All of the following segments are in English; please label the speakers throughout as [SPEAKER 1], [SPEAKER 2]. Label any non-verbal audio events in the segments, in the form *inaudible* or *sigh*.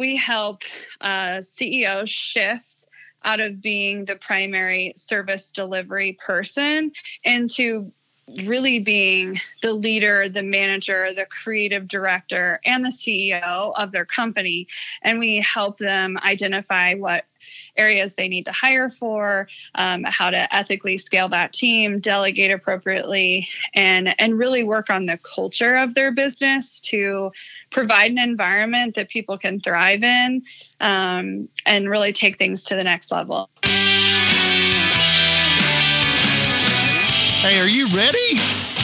[SPEAKER 1] we help uh, CEOs shift out of being the primary service delivery person into really being the leader, the manager, the creative director, and the CEO of their company. And we help them identify what areas they need to hire for, um, how to ethically scale that team, delegate appropriately, and and really work on the culture of their business to provide an environment that people can thrive in, um, and really take things to the next level.
[SPEAKER 2] Hey, are you ready?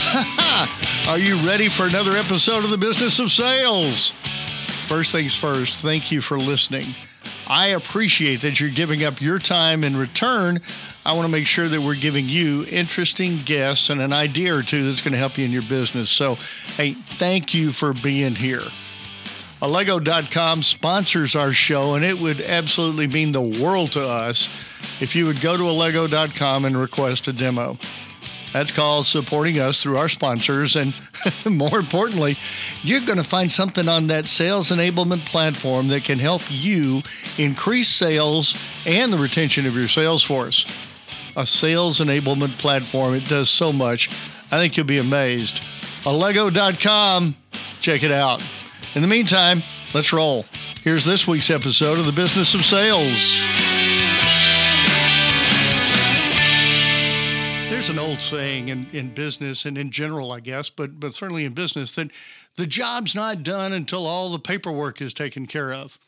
[SPEAKER 2] *laughs* are you ready for another episode of the Business of Sales? First things first, thank you for listening. I appreciate that you're giving up your time in return. I want to make sure that we're giving you interesting guests and an idea or two that's going to help you in your business. So, hey, thank you for being here. Allego.com sponsors our show, and it would absolutely mean the world to us if you would go to Allego.com and request a demo. That's called supporting us through our sponsors. And *laughs* more importantly, you're going to find something on that sales enablement platform that can help you increase sales and the retention of your sales force. A sales enablement platform, it does so much. I think you'll be amazed. Allego.com, check it out. In the meantime, let's roll. Here's this week's episode of The Business of Sales. Old saying in, in business and in general, I guess, but but certainly in business that the job's not done until all the paperwork is taken care of.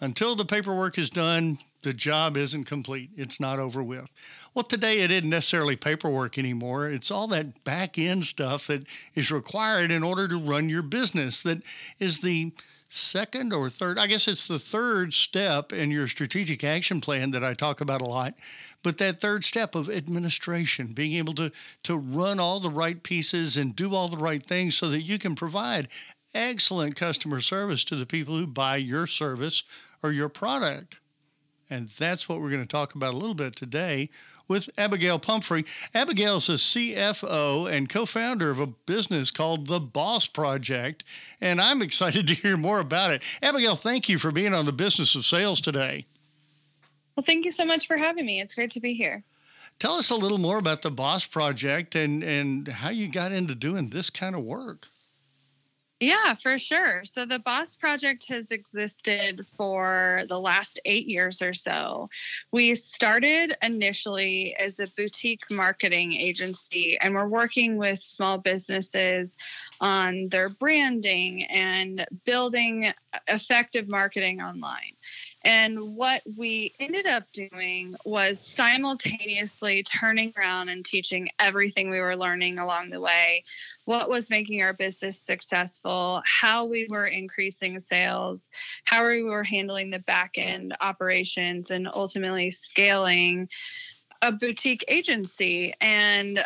[SPEAKER 2] Until the paperwork is done, the job isn't complete. It's not over with. Well, today it isn't necessarily paperwork anymore. It's all that back end stuff that is required in order to run your business that is the second or third, I guess it's the third step in your strategic action plan that I talk about a lot but that third step of administration, being able to, to run all the right pieces and do all the right things so that you can provide excellent customer service to the people who buy your service or your product. And that's what we're going to talk about a little bit today with Abigail Pumphrey. Abigail is a CFO and co founder of a business called The Boss Project, and I'm *laughs* excited to hear more about it. Abigail, thank you for being on the business of sales today.
[SPEAKER 1] Well, thank you so much for having me. It's great to be here.
[SPEAKER 2] Tell us a little more about the Boss Project and, and how you got into doing this kind of work.
[SPEAKER 1] Yeah, for sure. So the Boss Project has existed for the last eight years or so. We started initially as a boutique marketing agency, and we're working with small businesses on their branding and building effective marketing online. And what we ended up doing was simultaneously turning around and teaching everything we were learning along the way what was making our business successful, how we were increasing sales, how we were handling the back end operations, and ultimately scaling a boutique agency. And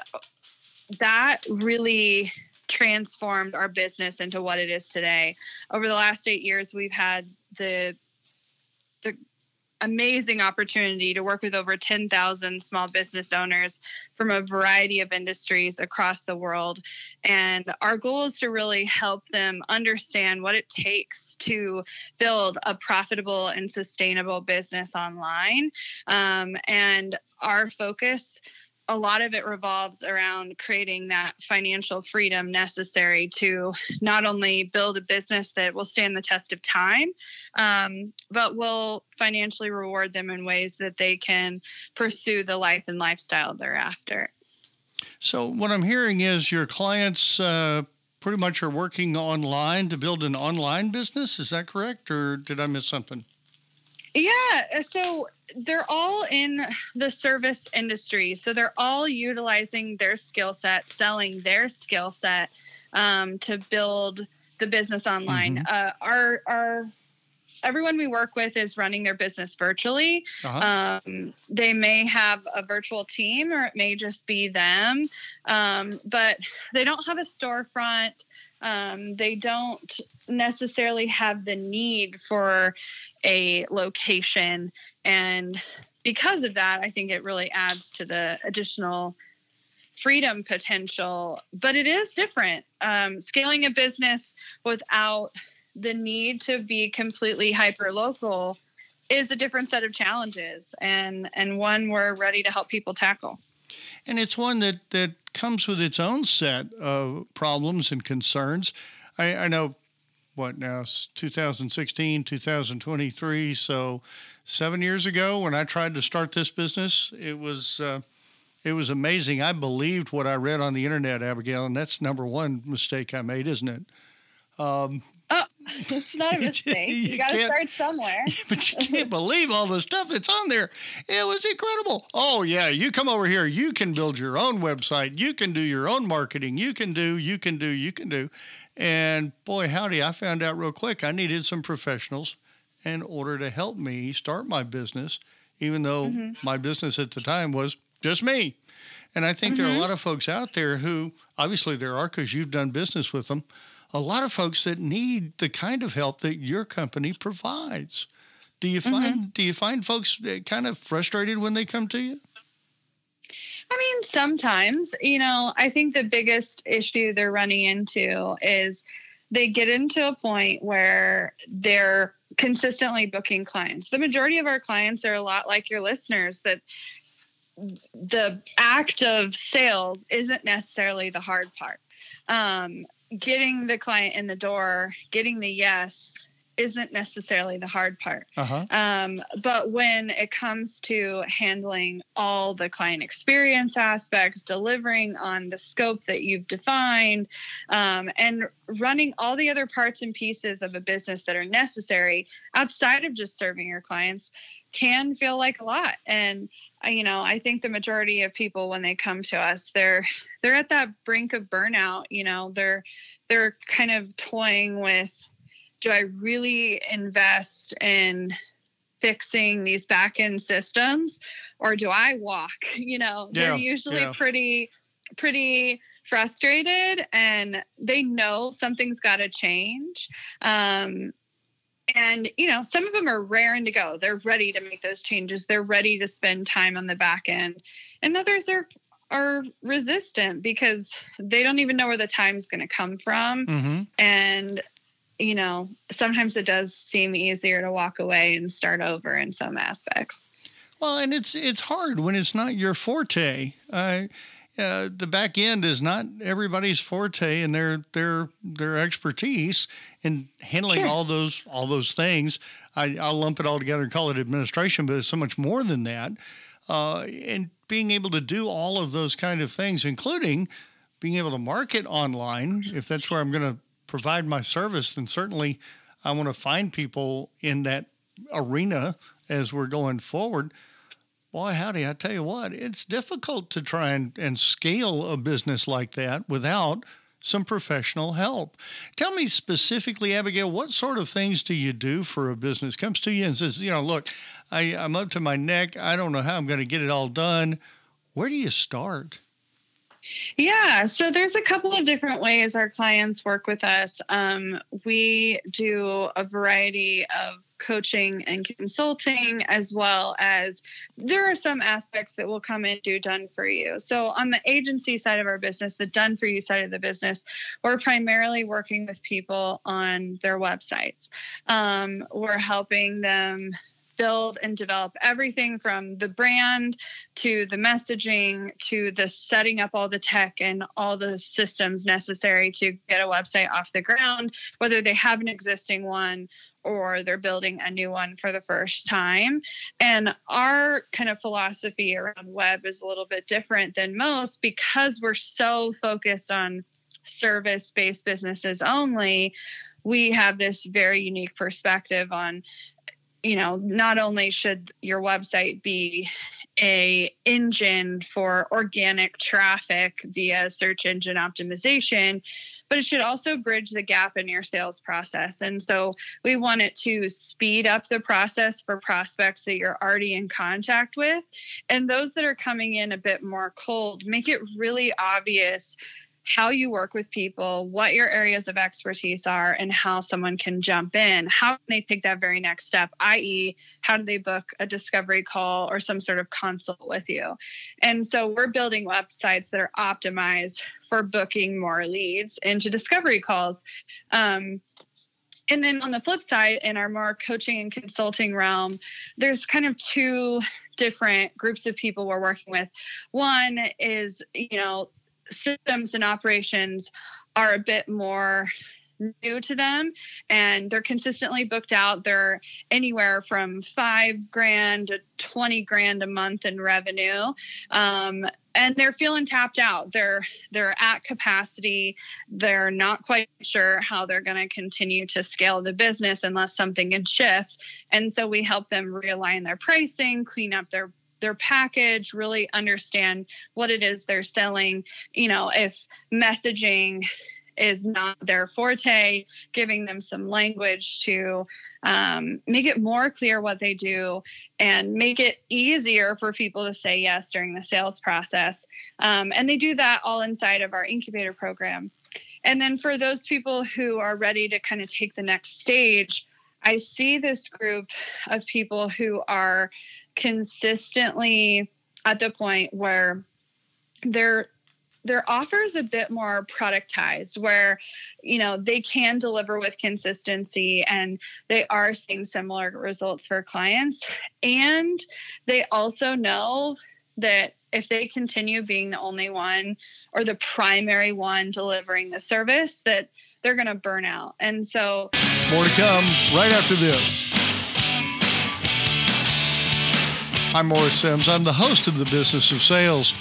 [SPEAKER 1] that really transformed our business into what it is today. Over the last eight years, we've had the the amazing opportunity to work with over 10,000 small business owners from a variety of industries across the world. And our goal is to really help them understand what it takes to build a profitable and sustainable business online. Um, and our focus a lot of it revolves around creating that financial freedom necessary to not only build a business that will stand the test of time, um, but will financially reward them in ways that they can pursue the life and lifestyle thereafter.
[SPEAKER 2] So, what I'm hearing is your clients uh, pretty much are working online to build an online business. Is that correct, or did I miss something?
[SPEAKER 1] Yeah. So they're all in the service industry. So they're all utilizing their skill set, selling their skill set um, to build the business online. Mm-hmm. Uh, our, our, everyone we work with is running their business virtually. Uh-huh. Um, they may have a virtual team or it may just be them, um, but they don't have a storefront. Um, they don't necessarily have the need for a location. And because of that, I think it really adds to the additional freedom potential. But it is different. Um, scaling a business without the need to be completely hyper local is a different set of challenges and and one we're ready to help people tackle
[SPEAKER 2] and it's one that that comes with its own set of problems and concerns. I, I know what now 2016 2023 so seven years ago when i tried to start this business it was uh, it was amazing. I believed what i read on the internet abigail and that's number one mistake i made isn't it?
[SPEAKER 1] Um, it's not a *laughs* mistake. you, you got to start somewhere. *laughs*
[SPEAKER 2] but you *laughs* can't believe all the stuff that's on there. It was incredible. Oh yeah, you come over here. You can build your own website. You can do your own marketing. You can do. You can do. You can do. And boy, howdy, I found out real quick. I needed some professionals in order to help me start my business, even though mm-hmm. my business at the time was just me. And I think mm-hmm. there are a mm-hmm. lot of folks out there who, obviously, there are because you've done business with them a lot of folks that need the kind of help that your company provides. Do you find mm-hmm. do you find folks kind of frustrated when they come to you?
[SPEAKER 1] I mean, sometimes, you know, I think the biggest issue they're running into is they get into a point where they're consistently booking clients. The majority of our clients are a lot like your listeners that the act of sales isn't necessarily the hard part. Um, getting the client in the door, getting the yes isn't necessarily the hard part. Uh-huh. Um, but when it comes to handling all the client experience aspects, delivering on the scope that you've defined, um, and running all the other parts and pieces of a business that are necessary outside of just serving your clients, can feel like a lot and uh, you know i think the majority of people when they come to us they're they're at that brink of burnout you know they're they're kind of toying with do i really invest in fixing these back end systems or do i walk? *laughs* You know yeah, they're usually yeah. pretty pretty frustrated and they know something's got to change. Um, and you know some of them are raring to go. They're ready to make those changes. They're ready to spend time on the back end. And others are are resistant because they don't even know where the time's going to come from. Mm-hmm. and you know sometimes it does seem easier to walk away and start over in some aspects
[SPEAKER 2] well and it's it's hard when it's not your forte uh, uh, the back end is not everybody's forte and their their their expertise in handling sure. all those all those things. I, I'll lump it all together and call it administration, but it's so much more than that. Uh, and being able to do all of those kind of things, including being able to market online, if that's where I'm going to provide my service, then certainly I want to find people in that arena as we're going forward boy, howdy, I tell you what, it's difficult to try and, and scale a business like that without some professional help. Tell me specifically, Abigail, what sort of things do you do for a business comes to you and says, you know, look, I, I'm up to my neck. I don't know how I'm going to get it all done. Where do you start?
[SPEAKER 1] Yeah, so there's a couple of different ways our clients work with us. Um, we do a variety of coaching and consulting, as well as there are some aspects that will come and do done for you. So, on the agency side of our business, the done for you side of the business, we're primarily working with people on their websites. Um, we're helping them build and develop everything from the brand to the messaging to the setting up all the tech and all the systems necessary to get a website off the ground, whether they have an existing one or they're building a new one for the first time. And our kind of philosophy around web is a little bit different than most because we're so focused on service based businesses only we have this very unique perspective on you know not only should your website be a engine for organic traffic via search engine optimization but it should also bridge the gap in your sales process. And so we want it to speed up the process for prospects that you're already in contact with. And those that are coming in a bit more cold make it really obvious how you work with people, what your areas of expertise are, and how someone can jump in. How can they take that very next step, i.e., how do they book a discovery call or some sort of consult with you? And so we're building websites that are optimized for booking more leads into discovery calls. Um, and then on the flip side, in our more coaching and consulting realm, there's kind of two different groups of people we're working with. One is, you know, systems and operations are a bit more new to them and they're consistently booked out. They're anywhere from five grand to 20 grand a month in revenue. Um, and they're feeling tapped out. They're they're at capacity. They're not quite sure how they're going to continue to scale the business unless something can shift. And so we help them realign their pricing clean up their their package, really understand what it is they're selling. You know, if messaging is not their forte, giving them some language to um, make it more clear what they do and make it easier for people to say yes during the sales process. Um, and they do that all inside of our incubator program. And then for those people who are ready to kind of take the next stage, I see this group of people who are consistently at the point where they're their offers a bit more productized where you know they can deliver with consistency and they are seeing similar results for clients. And they also know that if they continue being the only one or the primary one delivering the service that they're going to burn out. And so
[SPEAKER 2] more to come right after this I'm Morris Sims. I'm the host of the Business of Sales.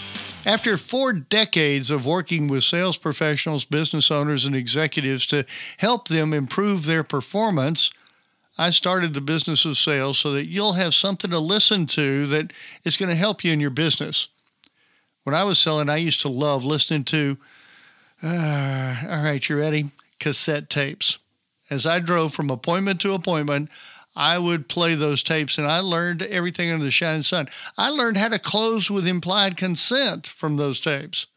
[SPEAKER 2] After four decades of working with sales professionals, business owners, and executives to help them improve their performance, I started the business of sales so that you'll have something to listen to that is going to help you in your business. When I was selling, I used to love listening to, uh, all right, you ready? Cassette tapes. As I drove from appointment to appointment, I would play those tapes and I learned everything under the shining sun. I learned how to close with implied consent from those tapes.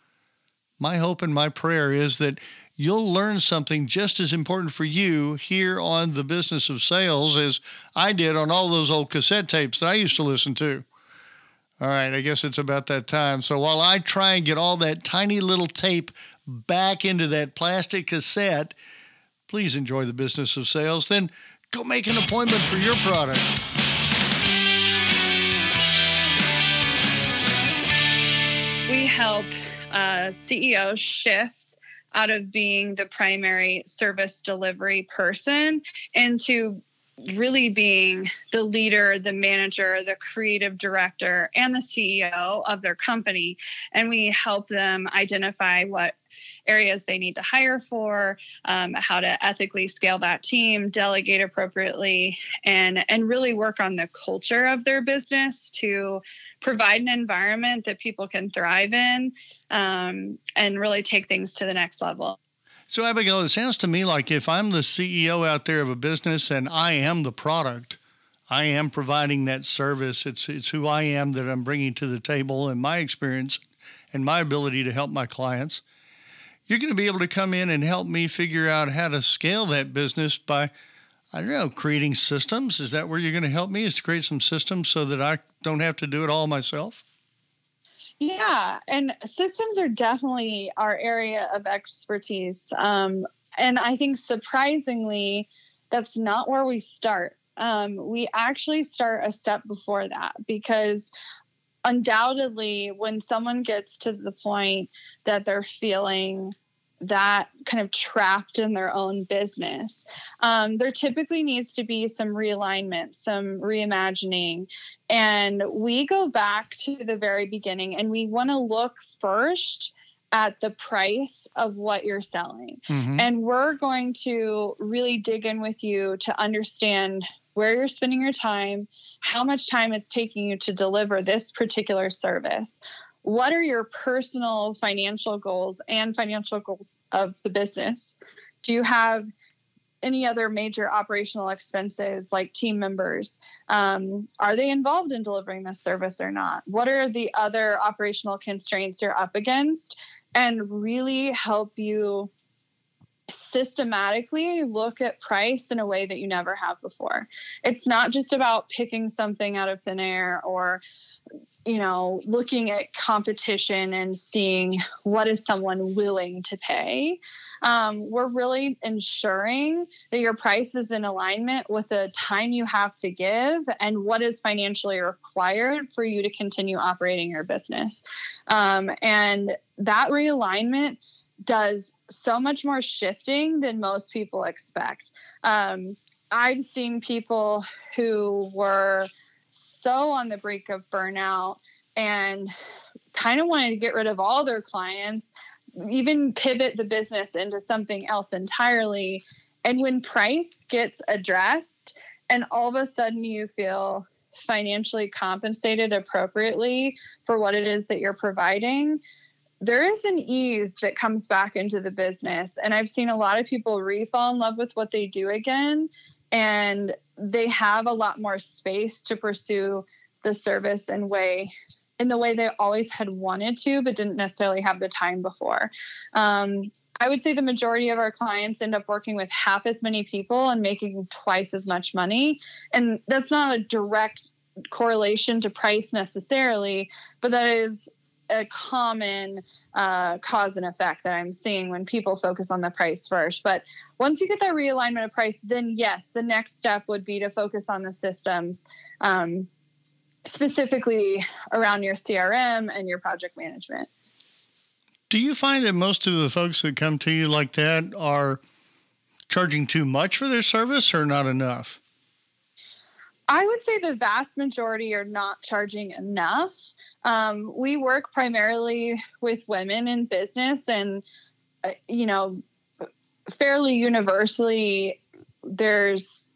[SPEAKER 2] My hope and my prayer is that you'll learn something just as important for you here on the business of sales as I did on all those old cassette tapes that I used to listen to. All right, I guess it's about that time. So while I try and get all that tiny little tape back into that plastic cassette, please enjoy the business of sales. Then Go make an appointment for your product.
[SPEAKER 1] We help uh, CEOs shift out of being the primary service delivery person into really being the leader, the manager, the creative director, and the CEO of their company. And we help them identify what areas they need to hire for, um, how to ethically scale that team, delegate appropriately, and and really work on the culture of their business to provide an environment that people can thrive in, um, and really take things to the next level.
[SPEAKER 2] So, Abigail, it sounds to me like if I'm the CEO out there of a business and I am the product, I am providing that service. It's it's who I am that I'm bringing to the table, and my experience, and my ability to help my clients you're going to be able to come in and help me figure out how to scale that business by, I don't know, creating systems. Is that where you're going to help me? Is to create some systems so that I don't have to do it all myself?
[SPEAKER 1] Yeah, and systems are definitely our area of expertise. Um, and I think surprisingly, that's not where we start. Um, we actually start a step before that because undoubtedly when someone gets to the point that they're feeling that kind of trapped in their own business. Um, there typically needs to be some realignment, some reimagining. And we go back to the very beginning and we want to look first at the price of what you're selling. Mm-hmm. And we're going to really dig in with you to understand where you're spending your time, how much time it's taking you to deliver this particular service. What are your personal financial goals and financial goals of the business? Do you have any other major operational expenses like team members? Um, are they involved in delivering this service or not? What are the other operational constraints you're up against? And really help you systematically look at price in a way that you never have before. It's not just about picking something out of thin air or you know, looking at competition and seeing what is someone willing to pay. Um, we're really ensuring that your price is in alignment with the time you have to give and what is financially required for you to continue operating your business. Um, and that realignment does so much more shifting than most people expect. Um, I've seen people who were so on the brink of burnout and kind of wanted to get rid of all their clients, even pivot the business into something else entirely. And when price gets addressed, and all of a sudden you feel financially compensated appropriately for what it is that you're providing, there is an ease that comes back into the business. And I've seen a lot of people refall in love with what they do again. And they have a lot more space to pursue the service and way in the way they always had wanted to, but didn't necessarily have the time before. Um, I would say the majority of our clients end up working with half as many people and making twice as much money. And that's not a direct correlation to price necessarily, but that is a common uh, cause and effect that I'm seeing when people focus on the price first. But once you get that realignment of price, then yes, the next step would be to focus on the systems, um, specifically around your CRM and your project management.
[SPEAKER 2] Do you find that most of the folks that come to you like that are charging too much for their service or not enough?
[SPEAKER 1] I would say the vast majority are not charging enough. Um, we work primarily with women in business, and uh, you know, fairly universally, there's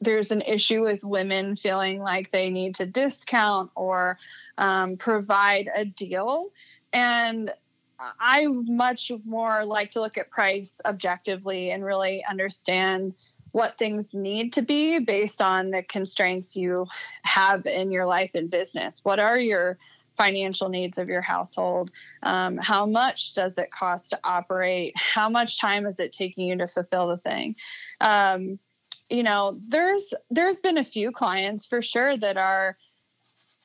[SPEAKER 1] there's an issue with women feeling like they need to discount or um, provide a deal, and I much more like to look at price objectively and really understand what things need to be based on the constraints you have in your life and business. What are your financial needs of your household? Um, how much does it cost to operate? How much time is it taking you to fulfill the thing? Um, you know, there's there's been a few clients for sure that are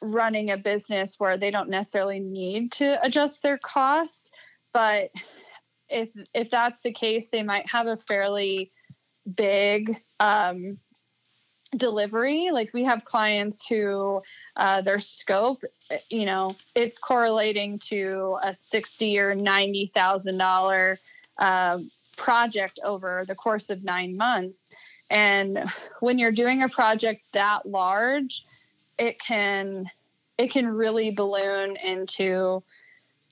[SPEAKER 1] running a business where they don't necessarily need to adjust their costs, but if if that's the case, they might have a fairly big um, delivery. Like we have clients who uh, their scope, you know, it's correlating to a sixty or ninety thousand dollar uh, project over the course of nine months. And when you're doing a project that large, it can it can really balloon into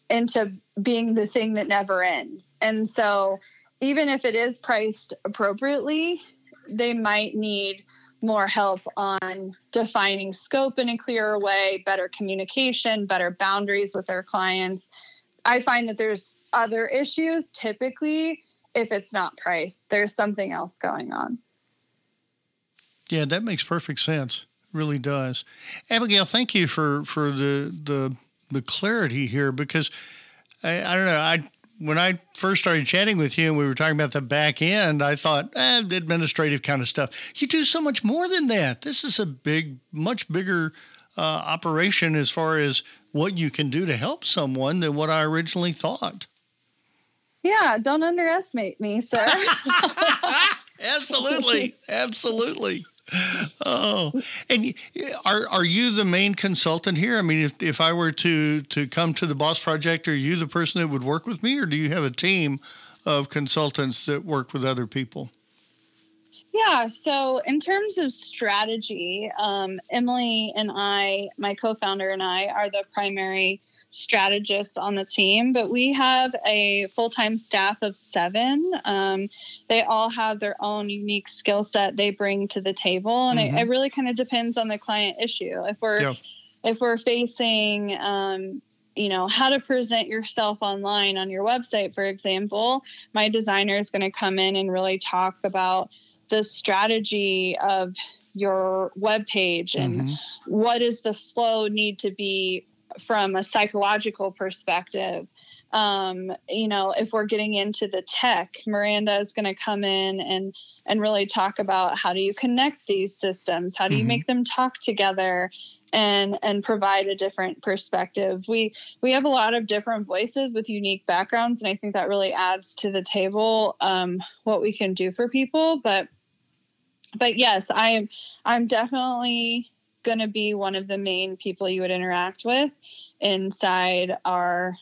[SPEAKER 1] into being the thing that never ends. And so even if it is priced appropriately, they might need more help on defining scope in a clearer way, better communication, better boundaries with their clients. I find that there's other issues typically if it's not priced, there's something else going on.
[SPEAKER 2] Yeah, that makes perfect sense. Really does. Abigail, thank you for for the the the clarity here because I, I don't know, I when I first started chatting with you and we were talking about the back end, I thought, eh, administrative kind of stuff. You do so much more than that. This is a big, much bigger uh, operation as far as what you can do to help someone than what I originally thought.
[SPEAKER 1] Yeah, don't underestimate me, sir. *laughs* *laughs*
[SPEAKER 2] absolutely, absolutely oh, and are are you the main consultant here? I mean, if if I were to to come to the Boss Project, are you the person that would work with me, or do you have a team of consultants that work with other people?
[SPEAKER 1] Yeah. So, in terms of strategy, um, Emily and I, my co founder and I, are the primary strategists on the team, but we have a full time staff of seven. Um, they all have their own unique skill set they bring to the table. And mm-hmm. it, it, really kind of depends on the client issue. If we're, yeah. if we're facing, um, you know how to present yourself online on your website for example my designer is going to come in and really talk about the strategy of your web page and mm-hmm. what does the flow need to be from a psychological perspective um, you know, if we're getting into the tech, Miranda is going to come in and and really talk about how do you connect these systems, how do you mm-hmm. make them talk together, and and provide a different perspective. We we have a lot of different voices with unique backgrounds, and I think that really adds to the table um, what we can do for people. But but yes, I'm I'm definitely going to be one of the main people you would interact with inside our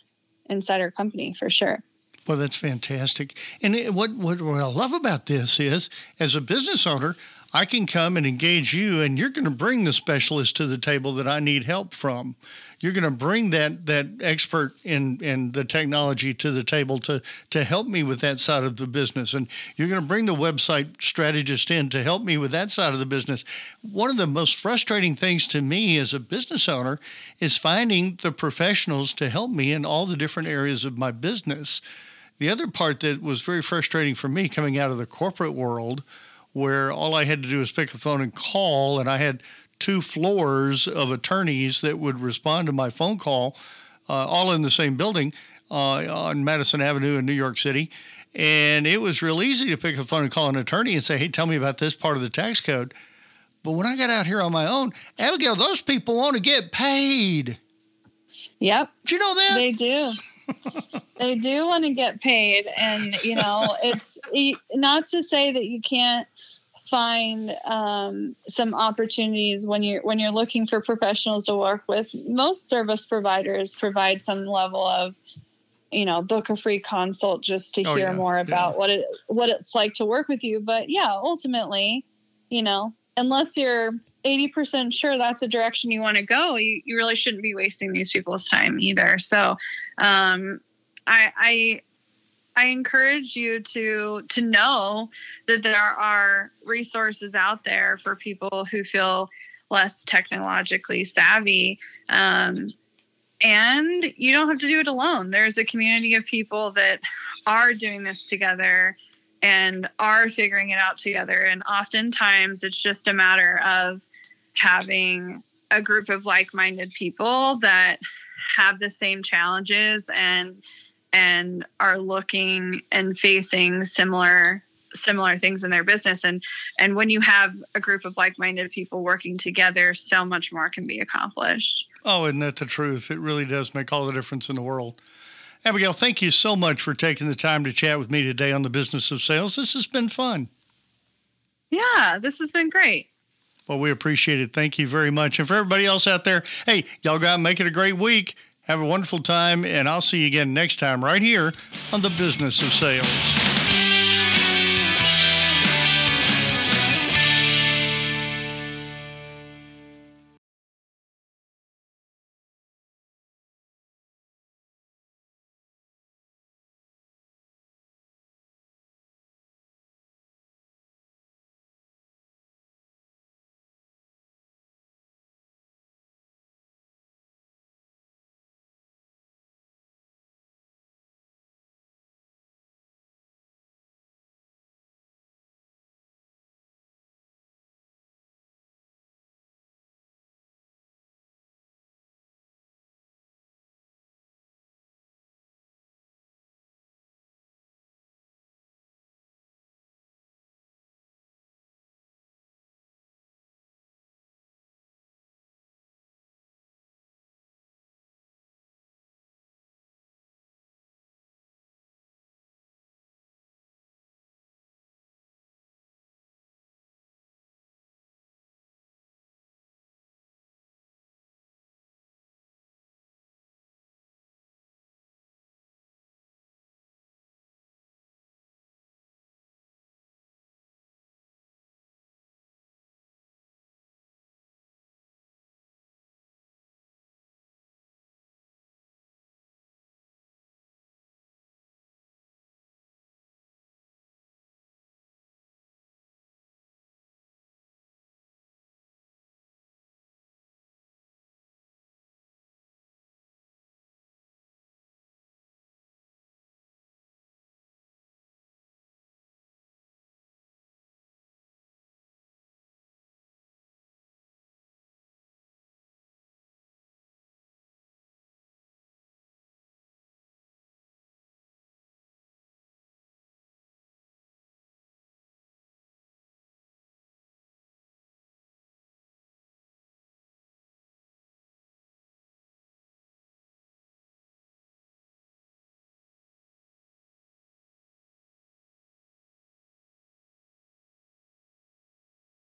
[SPEAKER 1] inside our company for sure.
[SPEAKER 2] Well, that's fantastic. And what, what, what I love about this is, as a business owner, I can come and engage you, and you're going to bring the specialist to the table that I need help from. You're going to bring that that expert in in the technology to the table to to help me with that side of the business, and you're going to bring the website strategist in to help me with that side of the business. One of the most frustrating things to me as a business owner is finding the professionals to help me in all the different areas of my business. The other part that was very frustrating for me coming out of the corporate world where all I had to do was pick a phone and call, and I had two floors of attorneys that would respond to my phone call, uh, all in the same building uh, on Madison Avenue in New York City. And it was real easy to pick a phone and call an attorney and say, hey, tell me about this part of the tax code. But when I got out here on my own, Abigail, those people want to get paid.
[SPEAKER 1] Yep.
[SPEAKER 2] Do you know that?
[SPEAKER 1] They do. They do want to get paid. And, you know, *laughs* it's not to say that you can't find um, some opportunities when you're when you're looking for professionals to work with. Most service providers provide some level of, you know, book a free consult just to oh, hear yeah, more about yeah. what it what it's like to work with you. But yeah, ultimately, you know, unless you're 80% sure that's the direction you want to go, you, you really shouldn't be wasting these people's time either. So um, I, I I encourage you to to know that there are resources out there for people who feel less technologically savvy. Um, and you don't have to do it alone. There's a community of people that are doing this together and are figuring it out together. And oftentimes it's just a matter of having a group of like minded people that have the same challenges and and are looking and facing similar similar things in their business. And and when you have a group of like-minded people working together so much more can be accomplished.
[SPEAKER 2] Oh isn't that the truth? It really does make all the difference in the world. Abigail thank you so much for taking the time to chat with me today on the business of sales. This has been fun.
[SPEAKER 1] Yeah this has been great
[SPEAKER 2] well we appreciate it. Thank you very much. And for everybody else out there hey y'all got to make it a great week. Have a wonderful time, and I'll see you again next time right here on the Business of Sales.